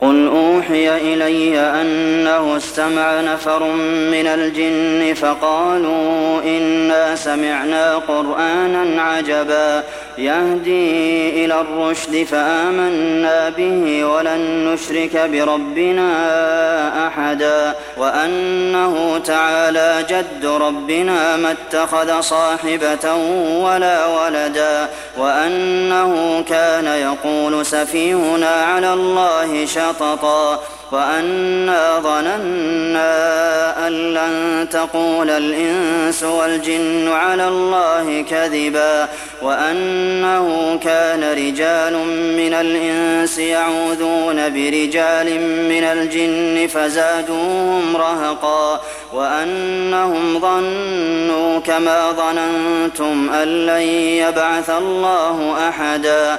قل أوحي إلي أنه استمع نفر من الجن فقالوا إنا سمعنا قرآنا عجبا يهدي إلى الرشد فآمنا به ولن نشرك بربنا أحدا وأنه تعالى جد ربنا ما اتخذ صاحبة ولا ولدا وأنه كان يقول سفيهنا على الله شططا وأنا ظننا أن لن تقول الإنس والجن على الله كذبا وأنه كان رجال من الإنس يعوذون برجال من الجن فزادوهم رهقا وأنهم ظنوا كما ظننتم أن لن يبعث الله أحدا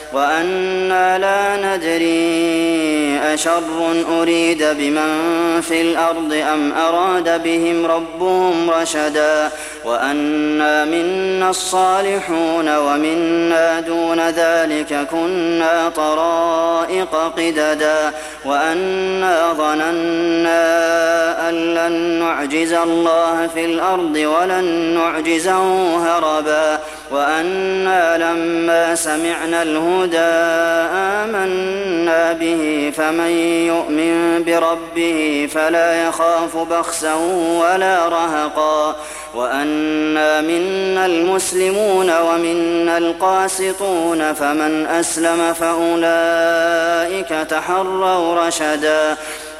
وأنا لا ندري أشر أريد بمن في الأرض أم أراد بهم ربهم رشدا وأنا منا الصالحون ومنا دون ذلك كنا طرائق قددا وأنا ظننا أن لن نعجز الله في الأرض ولن نعجزه هربا وأنا لما سمعنا الهدى آمنا به فمن يؤمن بربه فلا يخاف بخسا ولا رهقا وأنا منا المسلمون ومنا القاسطون فمن أسلم فأولئك تحروا رشدا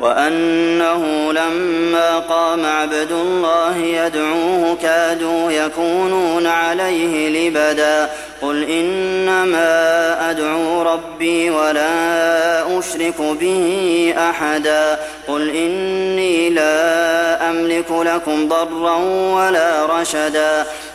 وأنه لما قام عبد الله يدعوه كادوا يكونون عليه لبدا. قل إنما أدعو ربي ولا أشرك به أحدا. قل إني لا أملك لكم ضرا ولا رشدا.